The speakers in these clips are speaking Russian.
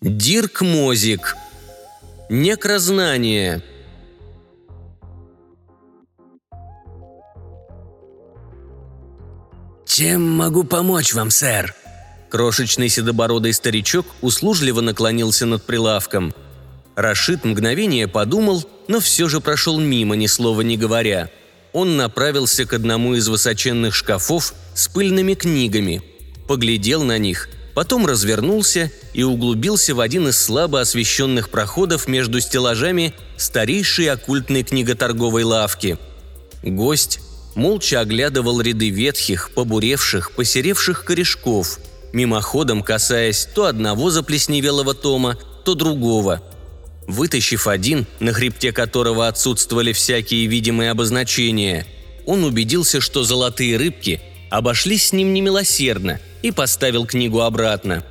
Дирк Мозик. Некрознание. «Чем могу помочь вам, сэр?» Крошечный седобородый старичок услужливо наклонился над прилавком. Рашид мгновение подумал, но все же прошел мимо, ни слова не говоря. Он направился к одному из высоченных шкафов с пыльными книгами, поглядел на них – потом развернулся и углубился в один из слабо освещенных проходов между стеллажами старейшей оккультной книготорговой лавки. Гость молча оглядывал ряды ветхих, побуревших, посеревших корешков, мимоходом касаясь то одного заплесневелого тома, то другого. Вытащив один, на хребте которого отсутствовали всякие видимые обозначения, он убедился, что золотые рыбки обошлись с ним немилосердно – и поставил книгу обратно.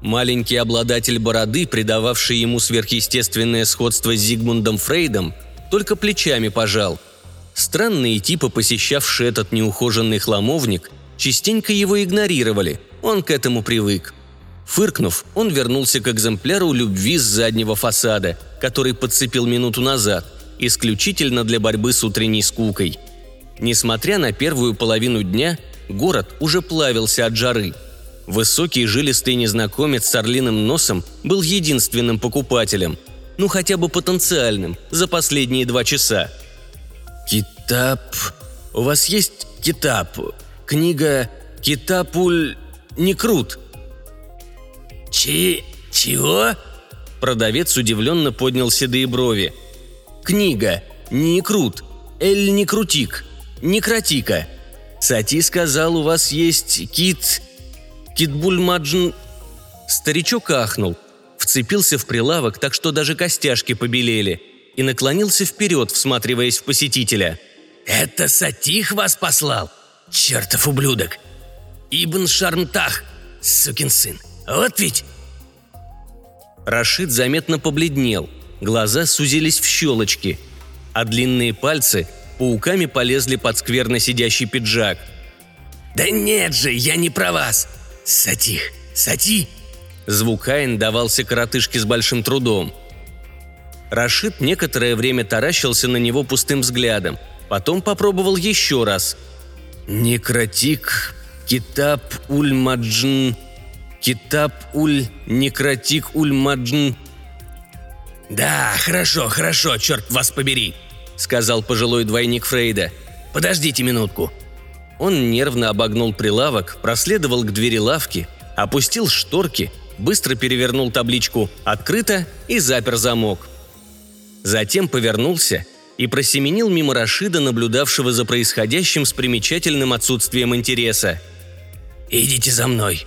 Маленький обладатель бороды, придававший ему сверхъестественное сходство с Зигмундом Фрейдом, только плечами пожал. Странные типы, посещавшие этот неухоженный хламовник, частенько его игнорировали, он к этому привык. Фыркнув, он вернулся к экземпляру любви с заднего фасада, который подцепил минуту назад, исключительно для борьбы с утренней скукой. Несмотря на первую половину дня, Город уже плавился от жары. Высокий жилистый незнакомец с орлиным носом был единственным покупателем, ну хотя бы потенциальным, за последние два часа. «Китап... У вас есть китап? Книга «Китапуль... не крут»?» «Чи... чего?» Продавец удивленно поднял седые брови. «Книга. Не крут. Эль не крутик. Не кротика», Сати сказал, у вас есть кит... китбульмаджн...» Старичок ахнул, вцепился в прилавок, так что даже костяшки побелели, и наклонился вперед, всматриваясь в посетителя. «Это Сатих вас послал? Чертов ублюдок! Ибн Шармтах, сукин сын, вот ведь...» Рашид заметно побледнел, глаза сузились в щелочки, а длинные пальцы пауками полезли под скверно сидящий пиджак. «Да нет же, я не про вас! Сатих, сати!» Звук Айн давался коротышке с большим трудом. Рашид некоторое время таращился на него пустым взглядом, потом попробовал еще раз. «Некротик, китап уль-маджн, китап уль, некротик уль-маджн». «Да, хорошо, хорошо, черт вас побери!» сказал пожилой двойник Фрейда. «Подождите минутку». Он нервно обогнул прилавок, проследовал к двери лавки, опустил шторки, быстро перевернул табличку «Открыто» и запер замок. Затем повернулся и просеменил мимо Рашида, наблюдавшего за происходящим с примечательным отсутствием интереса. «Идите за мной!»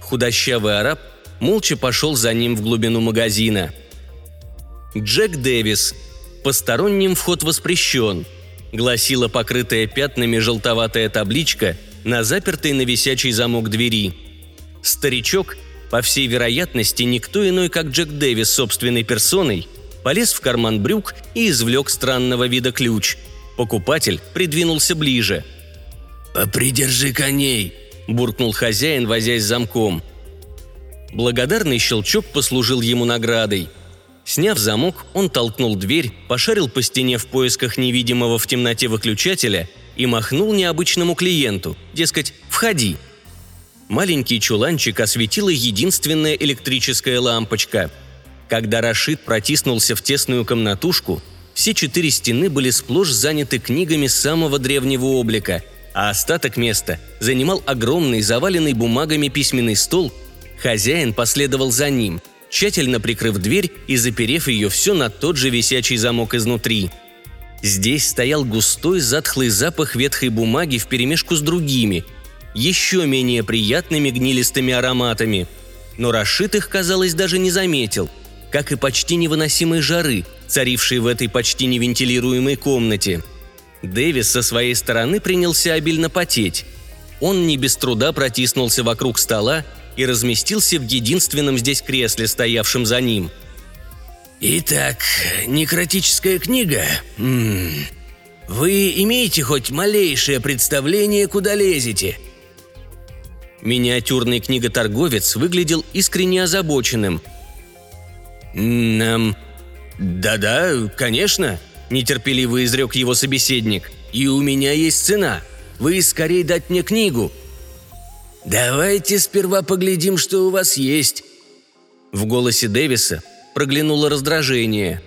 Худощавый араб молча пошел за ним в глубину магазина. Джек Дэвис, «Посторонним вход воспрещен», – гласила покрытая пятнами желтоватая табличка на запертой на висячий замок двери. Старичок, по всей вероятности, никто иной, как Джек Дэвис собственной персоной, полез в карман брюк и извлек странного вида ключ. Покупатель придвинулся ближе. «Попридержи коней!» – буркнул хозяин, возясь замком. Благодарный щелчок послужил ему наградой – Сняв замок, он толкнул дверь, пошарил по стене в поисках невидимого в темноте выключателя и махнул необычному клиенту, дескать, «Входи». Маленький чуланчик осветила единственная электрическая лампочка. Когда Рашид протиснулся в тесную комнатушку, все четыре стены были сплошь заняты книгами самого древнего облика, а остаток места занимал огромный заваленный бумагами письменный стол. Хозяин последовал за ним – тщательно прикрыв дверь и заперев ее все на тот же висячий замок изнутри. Здесь стоял густой затхлый запах ветхой бумаги вперемешку с другими, еще менее приятными гнилистыми ароматами. Но Рашид их, казалось, даже не заметил, как и почти невыносимой жары, царившей в этой почти невентилируемой комнате. Дэвис со своей стороны принялся обильно потеть. Он не без труда протиснулся вокруг стола и разместился в единственном здесь кресле, стоявшем за ним. «Итак, некротическая книга. М -м. Вы имеете хоть малейшее представление, куда лезете?» Миниатюрный книготорговец выглядел искренне озабоченным. «Нам... Да-да, конечно», – нетерпеливо изрек его собеседник. «И у меня есть цена. Вы скорее дать мне книгу». «Давайте сперва поглядим, что у вас есть». В голосе Дэвиса проглянуло раздражение.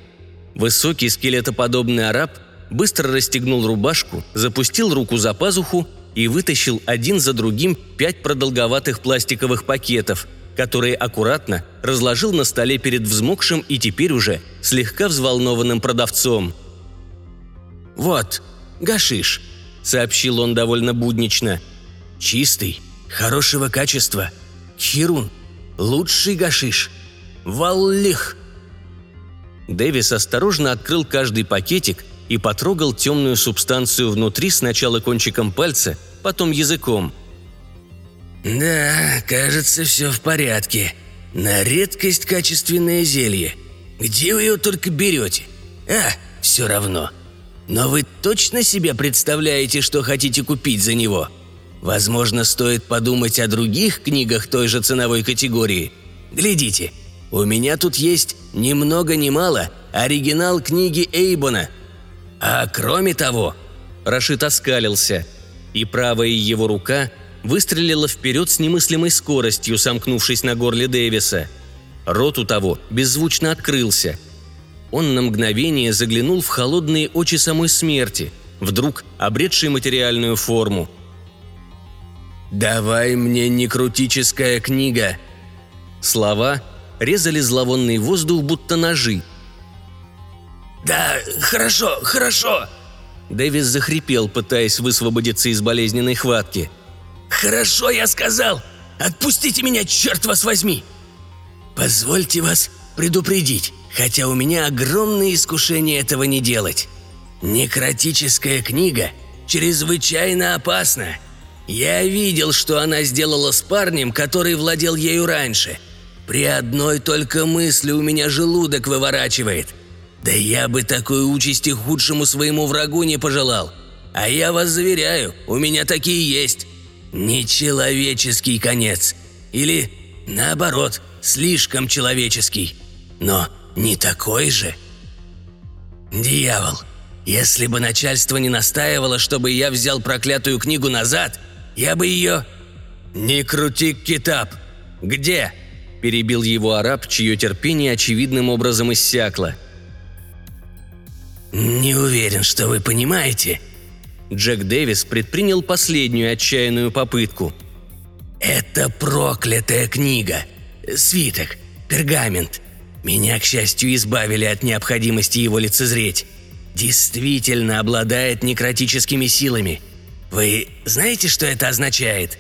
Высокий скелетоподобный араб быстро расстегнул рубашку, запустил руку за пазуху и вытащил один за другим пять продолговатых пластиковых пакетов, которые аккуратно разложил на столе перед взмокшим и теперь уже слегка взволнованным продавцом. «Вот, гашиш», — сообщил он довольно буднично. «Чистый, хорошего качества. Хирун, лучший гашиш. Валлих». Дэвис осторожно открыл каждый пакетик и потрогал темную субстанцию внутри сначала кончиком пальца, потом языком. «Да, кажется, все в порядке. На редкость качественное зелье. Где вы его только берете? А, все равно. Но вы точно себе представляете, что хотите купить за него? Возможно, стоит подумать о других книгах той же ценовой категории. Глядите, у меня тут есть ни много ни мало оригинал книги Эйбона. А кроме того, Рашид оскалился, и правая его рука выстрелила вперед с немыслимой скоростью, сомкнувшись на горле Дэвиса. Рот у того беззвучно открылся. Он на мгновение заглянул в холодные очи самой смерти, вдруг обретшей материальную форму. «Давай мне некрутическая книга!» Слова резали зловонный воздух, будто ножи. «Да, хорошо, хорошо!» Дэвис захрипел, пытаясь высвободиться из болезненной хватки. «Хорошо, я сказал! Отпустите меня, черт вас возьми!» «Позвольте вас предупредить, хотя у меня огромное искушение этого не делать. Некротическая книга чрезвычайно опасна. Я видел, что она сделала с парнем, который владел ею раньше. При одной только мысли у меня желудок выворачивает. Да я бы такой участи худшему своему врагу не пожелал. А я вас заверяю, у меня такие есть. Нечеловеческий конец. Или, наоборот, слишком человеческий. Но не такой же. Дьявол, если бы начальство не настаивало, чтобы я взял проклятую книгу назад, я бы ее... «Не крути китап! Где?» – перебил его араб, чье терпение очевидным образом иссякло. «Не уверен, что вы понимаете», Джек Дэвис предпринял последнюю отчаянную попытку. «Это проклятая книга. Свиток. Пергамент. Меня, к счастью, избавили от необходимости его лицезреть. Действительно обладает некротическими силами. Вы знаете, что это означает?»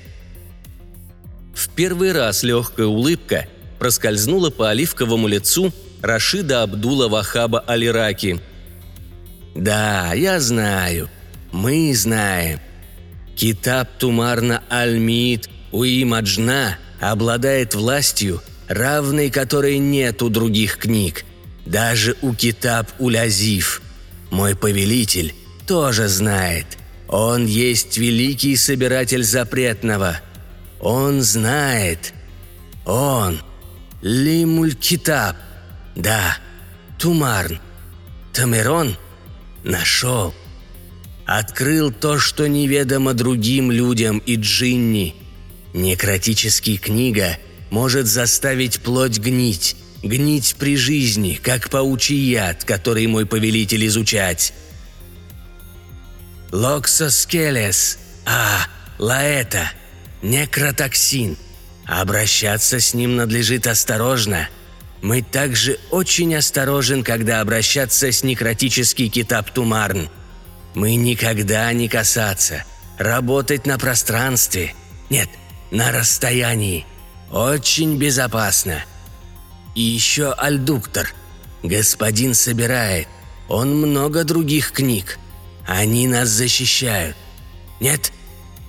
В первый раз легкая улыбка проскользнула по оливковому лицу Рашида Абдула Вахаба Алираки. «Да, я знаю», мы знаем. Китаб Тумарна Аль-Мид Уимаджна обладает властью, равной которой нет у других книг. Даже у Китаб Улязив. Мой повелитель тоже знает. Он есть великий собиратель запретного. Он знает. Он. Лимуль Китаб. Да, Тумарн. Тамерон нашел открыл то, что неведомо другим людям и джинни. Некротический книга может заставить плоть гнить, гнить при жизни, как паучий яд, который мой повелитель изучать. Локсоскелес, а, лаэта, некротоксин. Обращаться с ним надлежит осторожно. Мы также очень осторожен, когда обращаться с некротический китап Тумарн – мы никогда не касаться, работать на пространстве. Нет, на расстоянии. Очень безопасно. И еще альдуктор. Господин собирает. Он много других книг. Они нас защищают. Нет,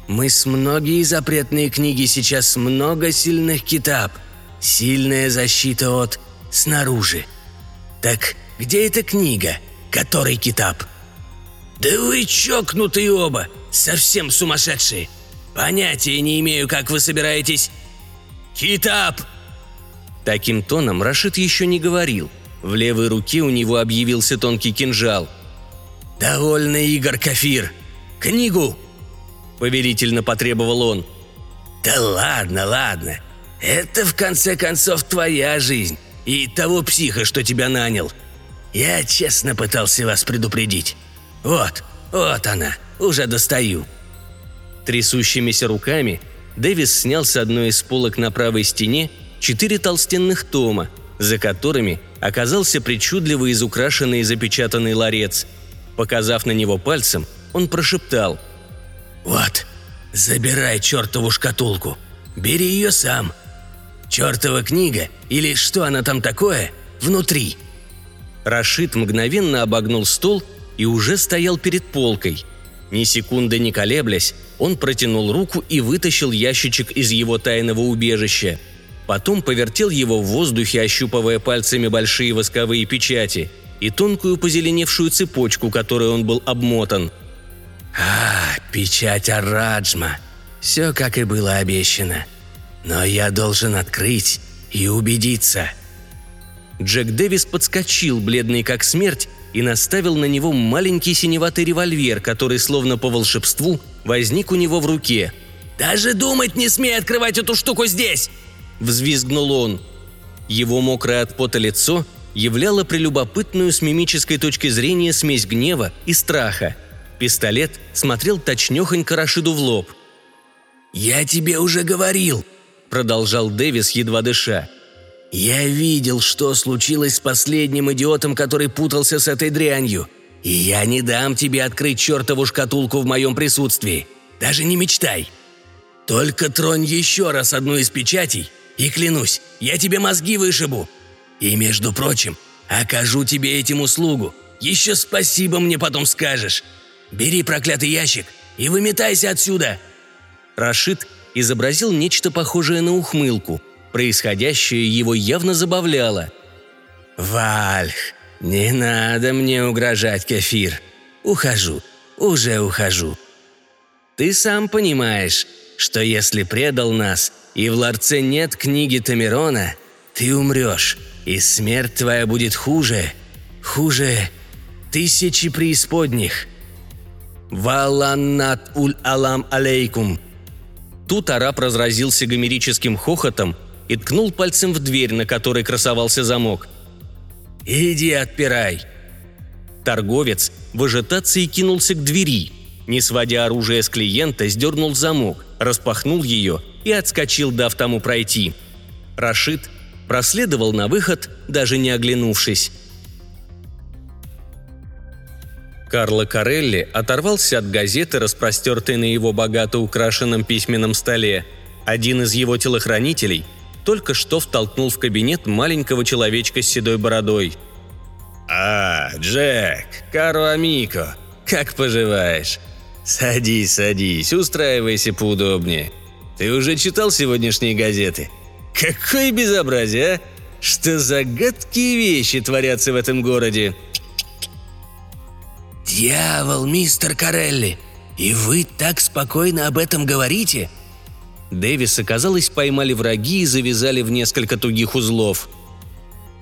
Мы с многие запретные книги сейчас много сильных китап. Сильная защита от снаружи. Так где эта книга? Который китап? Да вы чокнутые оба, совсем сумасшедшие. Понятия не имею, как вы собираетесь... Китап! Таким тоном Рашид еще не говорил. В левой руке у него объявился тонкий кинжал. «Довольно, Игорь Кафир! Книгу!» повелительно потребовал он. «Да ладно, ладно. Это, в конце концов, твоя жизнь и того психа, что тебя нанял. Я честно пытался вас предупредить. Вот, вот она, уже достаю». Трясущимися руками Дэвис снял с одной из полок на правой стене четыре толстенных тома, за которыми оказался причудливо изукрашенный и запечатанный ларец. Показав на него пальцем, он прошептал – «Вот, забирай чертову шкатулку. Бери ее сам. Чертова книга, или что она там такое, внутри». Рашид мгновенно обогнул стол и уже стоял перед полкой. Ни секунды не колеблясь, он протянул руку и вытащил ящичек из его тайного убежища. Потом повертел его в воздухе, ощупывая пальцами большие восковые печати и тонкую позеленевшую цепочку, которой он был обмотан – а, печать Араджма. Все, как и было обещано. Но я должен открыть и убедиться. Джек Дэвис подскочил, бледный как смерть, и наставил на него маленький синеватый револьвер, который, словно по волшебству, возник у него в руке. «Даже думать не смей открывать эту штуку здесь!» – взвизгнул он. Его мокрое от пота лицо являло прелюбопытную с мимической точки зрения смесь гнева и страха – Пистолет смотрел точнёхонько Рашиду в лоб. «Я тебе уже говорил», — продолжал Дэвис, едва дыша. «Я видел, что случилось с последним идиотом, который путался с этой дрянью. И я не дам тебе открыть чертову шкатулку в моем присутствии. Даже не мечтай. Только тронь еще раз одну из печатей, и клянусь, я тебе мозги вышибу. И, между прочим, окажу тебе этим услугу. Еще спасибо мне потом скажешь. Бери проклятый ящик и выметайся отсюда!» Рашид изобразил нечто похожее на ухмылку. Происходящее его явно забавляло. «Вальх, не надо мне угрожать, Кефир. Ухожу, уже ухожу. Ты сам понимаешь, что если предал нас, и в ларце нет книги Тамирона, ты умрешь, и смерть твоя будет хуже, хуже тысячи преисподних. «Валаннат уль алам алейкум!» Тут араб разразился гомерическим хохотом и ткнул пальцем в дверь, на которой красовался замок. «Иди отпирай!» Торговец в ажитации кинулся к двери. Не сводя оружие с клиента, сдернул замок, распахнул ее и отскочил, дав тому пройти. Рашид проследовал на выход, даже не оглянувшись. Карло Карелли оторвался от газеты, распростертой на его богато украшенном письменном столе. Один из его телохранителей только что втолкнул в кабинет маленького человечка с седой бородой. «А, Джек, Каро Амико, как поживаешь? Садись, садись, устраивайся поудобнее. Ты уже читал сегодняшние газеты? Какое безобразие, а? Что за гадкие вещи творятся в этом городе?» «Дьявол, мистер Карелли! И вы так спокойно об этом говорите?» Дэвиса, казалось, поймали враги и завязали в несколько тугих узлов.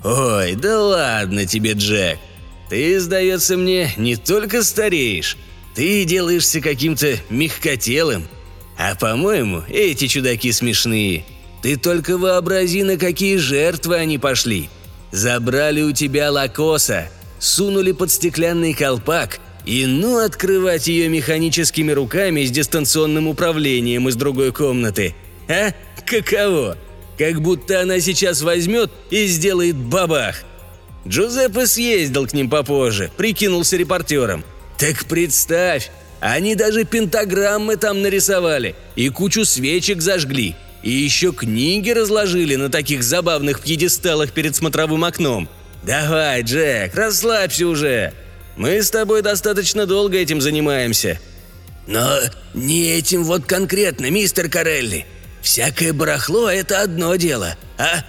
«Ой, да ладно тебе, Джек. Ты, сдается мне, не только стареешь, ты делаешься каким-то мягкотелым. А по-моему, эти чудаки смешные. Ты только вообрази, на какие жертвы они пошли. Забрали у тебя лакоса, сунули под стеклянный колпак и ну открывать ее механическими руками с дистанционным управлением из другой комнаты. А? Каково? Как будто она сейчас возьмет и сделает бабах. Джузеппе съездил к ним попозже, прикинулся репортером. Так представь, они даже пентаграммы там нарисовали и кучу свечек зажгли. И еще книги разложили на таких забавных пьедесталах перед смотровым окном – «Давай, Джек, расслабься уже. Мы с тобой достаточно долго этим занимаемся». Но не этим вот конкретно, мистер Карелли. Всякое барахло – это одно дело, а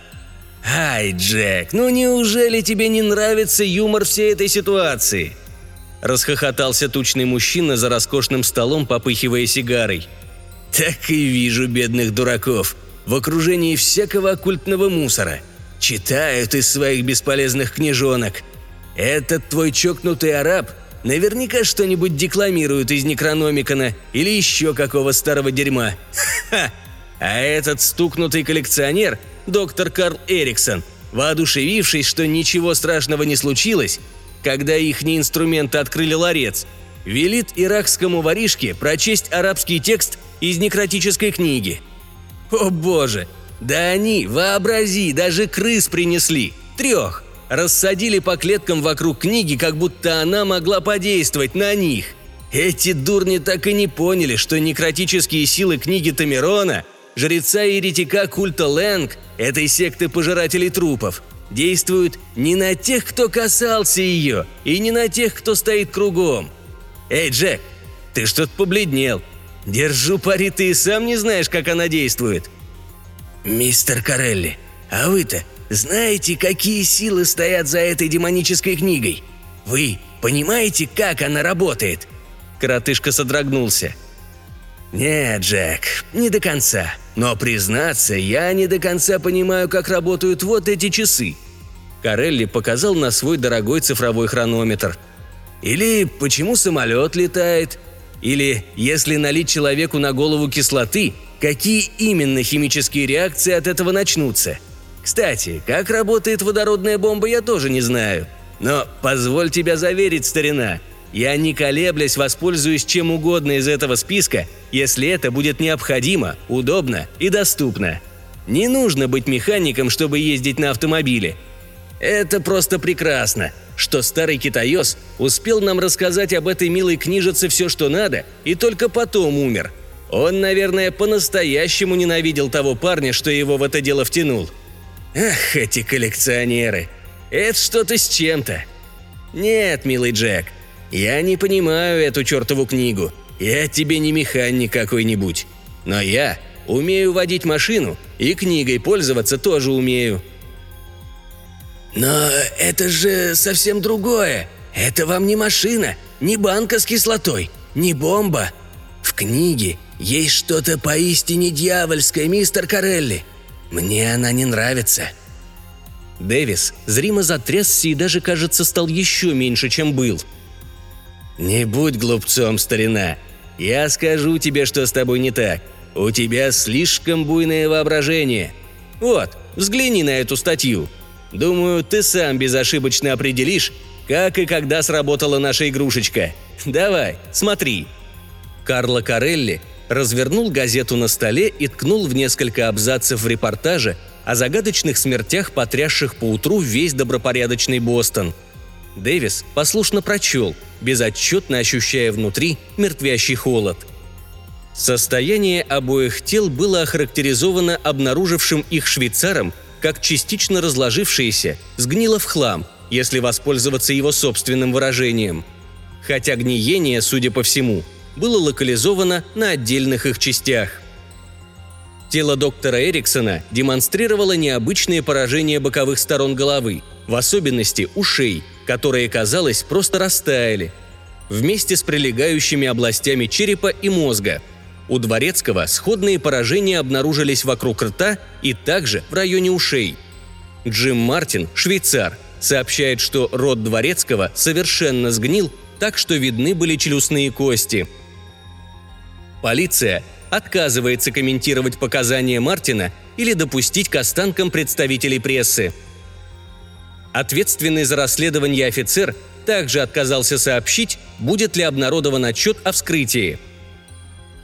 «Ай, Джек, ну неужели тебе не нравится юмор всей этой ситуации?» Расхохотался тучный мужчина за роскошным столом, попыхивая сигарой. «Так и вижу бедных дураков в окружении всякого оккультного мусора. Читают из своих бесполезных книжонок. Этот твой чокнутый араб наверняка что-нибудь декламирует из Некрономикона или еще какого старого дерьма. Ха! А этот стукнутый коллекционер – доктор Карл Эриксон, воодушевившись, что ничего страшного не случилось, когда ихние инструменты открыли ларец, велит иракскому воришке прочесть арабский текст из некротической книги. О боже! Да они, вообрази, даже крыс принесли. Трех. Рассадили по клеткам вокруг книги, как будто она могла подействовать на них. Эти дурни так и не поняли, что некротические силы книги Тамирона – жреца-еретика культа Лэнг, этой секты пожирателей трупов, действуют не на тех, кто касался ее, и не на тех, кто стоит кругом. Эй, Джек, ты что-то побледнел. Держу пари, ты и сам не знаешь, как она действует. Мистер Карелли, а вы-то знаете, какие силы стоят за этой демонической книгой? Вы понимаете, как она работает?» Коротышка содрогнулся. «Нет, Джек, не до конца. Но, признаться, я не до конца понимаю, как работают вот эти часы». Карелли показал на свой дорогой цифровой хронометр. «Или почему самолет летает? Или, если налить человеку на голову кислоты, какие именно химические реакции от этого начнутся? Кстати, как работает водородная бомба, я тоже не знаю. Но позволь тебя заверить, старина, я не колеблясь воспользуюсь чем угодно из этого списка, если это будет необходимо, удобно и доступно. Не нужно быть механиком, чтобы ездить на автомобиле. Это просто прекрасно, что старый китаёс успел нам рассказать об этой милой книжице все, что надо, и только потом умер. Он, наверное, по-настоящему ненавидел того парня, что его в это дело втянул. Ах, эти коллекционеры. Это что-то с чем-то. Нет, милый Джек, я не понимаю эту чертову книгу. Я тебе не механик какой-нибудь. Но я умею водить машину и книгой пользоваться тоже умею». «Но это же совсем другое. Это вам не машина, не банка с кислотой, не бомба. В книге есть что-то поистине дьявольское, мистер Карелли. Мне она не нравится». Дэвис зримо затрясся и даже, кажется, стал еще меньше, чем был – «Не будь глупцом, старина. Я скажу тебе, что с тобой не так. У тебя слишком буйное воображение. Вот, взгляни на эту статью. Думаю, ты сам безошибочно определишь, как и когда сработала наша игрушечка. Давай, смотри». Карло Карелли развернул газету на столе и ткнул в несколько абзацев в репортаже о загадочных смертях, потрясших поутру весь добропорядочный Бостон – Дэвис послушно прочел, безотчетно ощущая внутри мертвящий холод. Состояние обоих тел было охарактеризовано обнаружившим их швейцаром как частично разложившееся, сгнило в хлам, если воспользоваться его собственным выражением. Хотя гниение, судя по всему, было локализовано на отдельных их частях. Тело доктора Эриксона демонстрировало необычные поражения боковых сторон головы, в особенности ушей – которые, казалось, просто растаяли, вместе с прилегающими областями черепа и мозга. У Дворецкого сходные поражения обнаружились вокруг рта и также в районе ушей. Джим Мартин, швейцар, сообщает, что рот Дворецкого совершенно сгнил, так что видны были челюстные кости. Полиция отказывается комментировать показания Мартина или допустить к останкам представителей прессы – Ответственный за расследование офицер также отказался сообщить, будет ли обнародован отчет о вскрытии.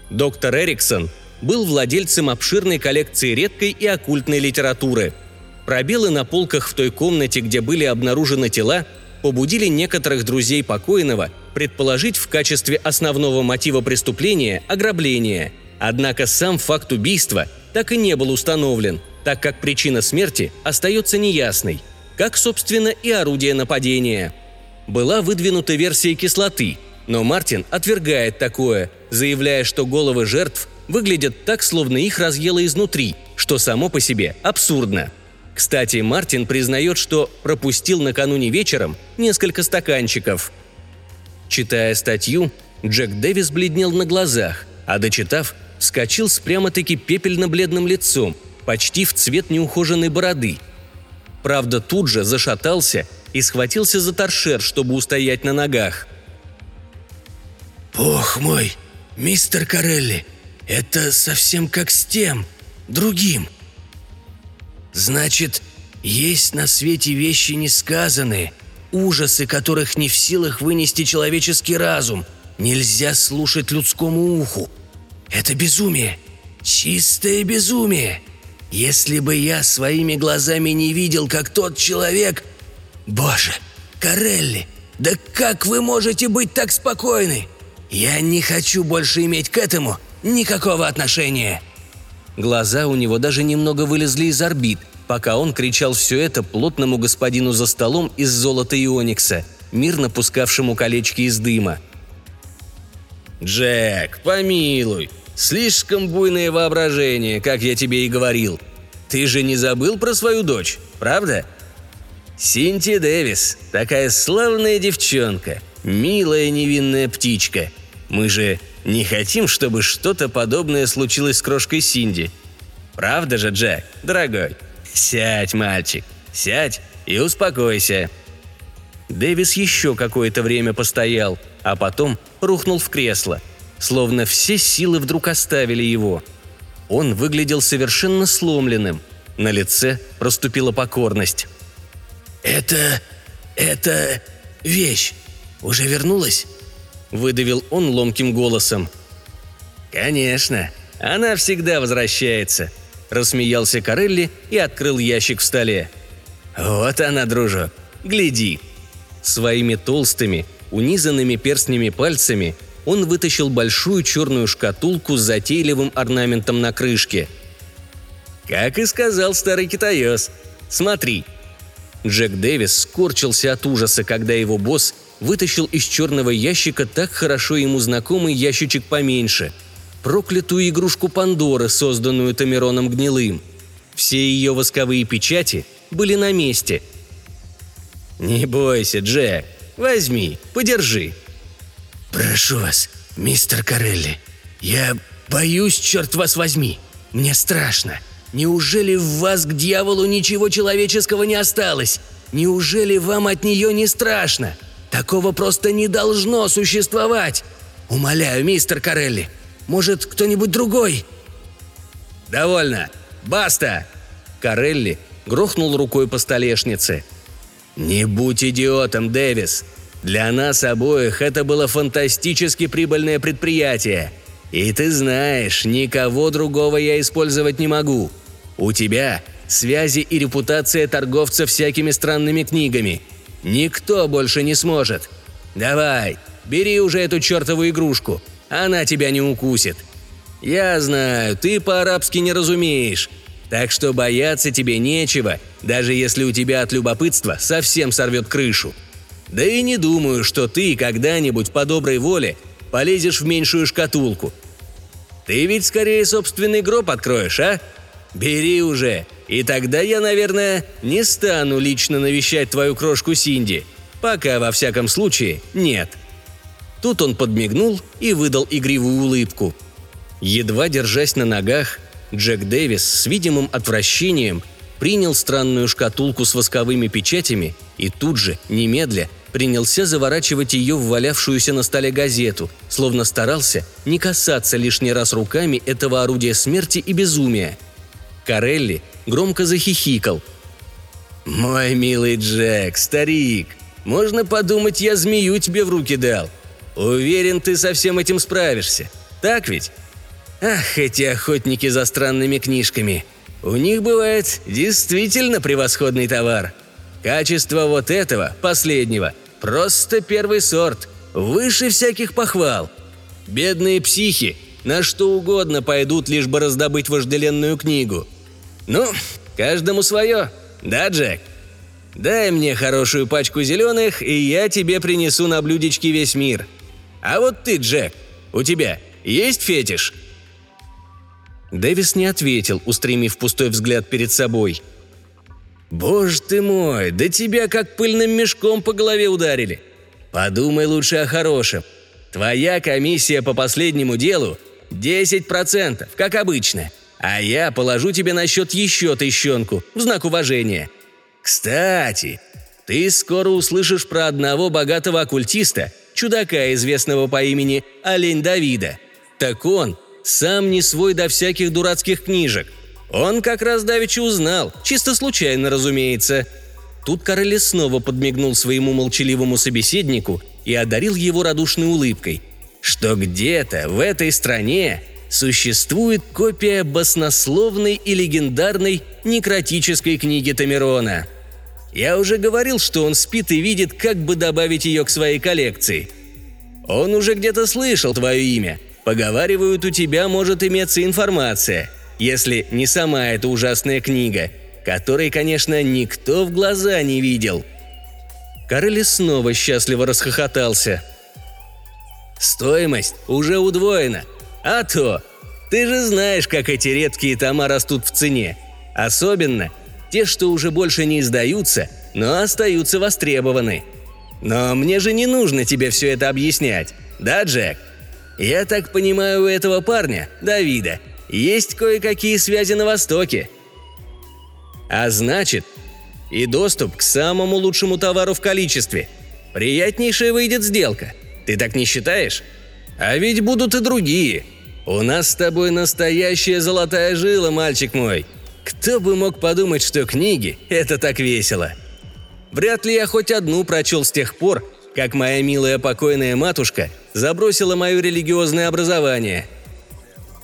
Доктор Эриксон был владельцем обширной коллекции редкой и оккультной литературы. Пробелы на полках в той комнате, где были обнаружены тела, побудили некоторых друзей покойного предположить в качестве основного мотива преступления ограбление. Однако сам факт убийства так и не был установлен, так как причина смерти остается неясной – как, собственно, и орудие нападения. Была выдвинута версия кислоты, Но Мартин отвергает такое, заявляя, что головы жертв выглядят так, словно их разъело изнутри, что само по себе абсурдно. Кстати, Мартин признает, что пропустил накануне вечером несколько стаканчиков. Читая статью, Джек Дэвис бледнел на глазах, а дочитав, вскочил с прямо-таки пепельно-бледным лицом, почти в цвет неухоженной бороды. Правда, тут же зашатался и схватился за торшер, чтобы устоять на ногах. «Бог мой, мистер Карелли, это совсем как с тем, другим. Значит, есть на свете вещи несказанные, ужасы которых не в силах вынести человеческий разум, нельзя слушать людскому уху. Это безумие, чистое безумие. Если бы я своими глазами не видел, как тот человек... Боже, Карелли, да как вы можете быть так спокойны? Я не хочу больше иметь к этому никакого отношения!» Глаза у него даже немного вылезли из орбит, пока он кричал все это плотному господину за столом из золота и оникса, мирно пускавшему колечки из дыма. «Джек, помилуй, слишком буйное воображение, как я тебе и говорил. Ты же не забыл про свою дочь, правда?» Синти Дэвис, такая славная девчонка, милая невинная птичка. Мы же не хотим, чтобы что-то подобное случилось с крошкой Синди. Правда же, Джек, дорогой? Сядь, мальчик, сядь и успокойся». Дэвис еще какое-то время постоял, а потом рухнул в кресло, словно все силы вдруг оставили его. Он выглядел совершенно сломленным. На лице проступила покорность. «Это... это... вещь уже вернулась?» выдавил он ломким голосом. «Конечно, она всегда возвращается», – рассмеялся Карелли и открыл ящик в столе. «Вот она, дружок, гляди». Своими толстыми, унизанными перстнями пальцами он вытащил большую черную шкатулку с затейливым орнаментом на крышке. «Как и сказал старый китаёс. Смотри». Джек Дэвис скорчился от ужаса, когда его босс вытащил из черного ящика так хорошо ему знакомый ящичек поменьше. Проклятую игрушку Пандоры, созданную Тамероном Гнилым. Все ее восковые печати были на месте. «Не бойся, Джек. Возьми, подержи». «Прошу вас, мистер Карелли. Я боюсь, черт вас возьми. Мне страшно. Неужели в вас к дьяволу ничего человеческого не осталось? Неужели вам от нее не страшно?» Такого просто не должно существовать. Умоляю, мистер Карелли, может, кто-нибудь другой?» «Довольно! Баста!» Карелли грохнул рукой по столешнице. «Не будь идиотом, Дэвис. Для нас обоих это было фантастически прибыльное предприятие. И ты знаешь, никого другого я использовать не могу. У тебя связи и репутация торговца всякими странными книгами – Никто больше не сможет. Давай, бери уже эту чертову игрушку. Она тебя не укусит. Я знаю, ты по-арабски не разумеешь. Так что бояться тебе нечего, даже если у тебя от любопытства совсем сорвет крышу. Да и не думаю, что ты когда-нибудь по доброй воле полезешь в меньшую шкатулку. Ты ведь скорее собственный гроб откроешь, а? Бери уже, и тогда я, наверное, не стану лично навещать твою крошку Синди. Пока, во всяком случае, нет». Тут он подмигнул и выдал игривую улыбку. Едва держась на ногах, Джек Дэвис с видимым отвращением принял странную шкатулку с восковыми печатями и тут же, немедля, принялся заворачивать ее в валявшуюся на столе газету, словно старался не касаться лишний раз руками этого орудия смерти и безумия. Карелли громко захихикал. «Мой милый Джек, старик, можно подумать, я змею тебе в руки дал. Уверен, ты со всем этим справишься. Так ведь? Ах, эти охотники за странными книжками. У них бывает действительно превосходный товар. Качество вот этого, последнего, просто первый сорт, выше всяких похвал. Бедные психи на что угодно пойдут, лишь бы раздобыть вожделенную книгу. Ну, каждому свое, да, Джек? Дай мне хорошую пачку зеленых, и я тебе принесу на блюдечке весь мир. А вот ты, Джек, у тебя есть фетиш?» Дэвис не ответил, устремив пустой взгляд перед собой. «Боже ты мой, да тебя как пыльным мешком по голове ударили. Подумай лучше о хорошем. Твоя комиссия по последнему делу 10%, как обычно. А я положу тебе на счет еще тыщенку, в знак уважения. Кстати, ты скоро услышишь про одного богатого оккультиста, чудака, известного по имени Олень Давида. Так он сам не свой до всяких дурацких книжек. Он как раз давеча узнал, чисто случайно, разумеется. Тут Карелли снова подмигнул своему молчаливому собеседнику и одарил его радушной улыбкой, что где-то в этой стране существует копия баснословной и легендарной некротической книги Тамерона. Я уже говорил, что он спит и видит, как бы добавить ее к своей коллекции. Он уже где-то слышал твое имя. Поговаривают, у тебя может иметься информация, если не сама эта ужасная книга, которой, конечно, никто в глаза не видел. Карелли снова счастливо расхохотался. «Стоимость уже удвоена», а то! Ты же знаешь, как эти редкие тома растут в цене. Особенно те, что уже больше не издаются, но остаются востребованы. Но мне же не нужно тебе все это объяснять, да, Джек? Я так понимаю, у этого парня, Давида, есть кое-какие связи на Востоке. А значит, и доступ к самому лучшему товару в количестве. Приятнейшая выйдет сделка. Ты так не считаешь? А ведь будут и другие – у нас с тобой настоящая золотая жила, мальчик мой. Кто бы мог подумать, что книги – это так весело. Вряд ли я хоть одну прочел с тех пор, как моя милая покойная матушка забросила мое религиозное образование.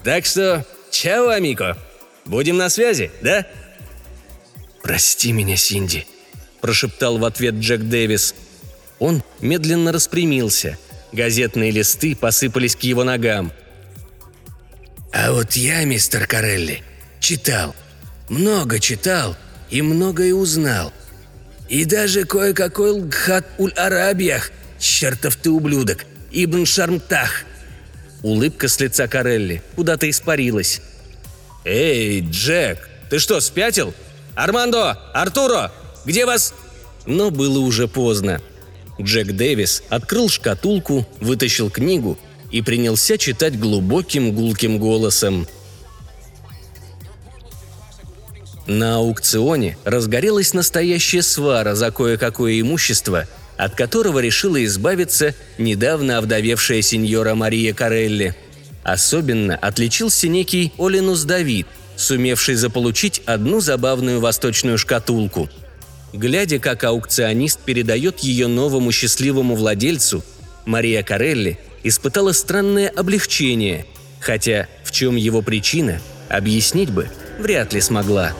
Так что, чао, Амико. Будем на связи, да? «Прости меня, Синди», – прошептал в ответ Джек Дэвис. Он медленно распрямился. Газетные листы посыпались к его ногам. А вот я, мистер Карелли, читал. Много читал и многое узнал. И даже кое-какой лгхат уль-арабиях, чертов ты ублюдок, Ибн Шармтах. Улыбка с лица Карелли куда-то испарилась. «Эй, Джек, ты что, спятил? Армандо! Артуро! Где вас...» Но было уже поздно. Джек Дэвис открыл шкатулку, вытащил книгу и принялся читать глубоким гулким голосом. На аукционе разгорелась настоящая свара за кое-какое имущество, от которого решила избавиться недавно овдовевшая сеньора Мария Карелли. Особенно отличился некий Олинус Давид, сумевший заполучить одну забавную восточную шкатулку. Глядя, как аукционист передает ее новому счастливому владельцу, Мария Карелли испытала странное облегчение, хотя в чем его причина, объяснить бы вряд ли смогла.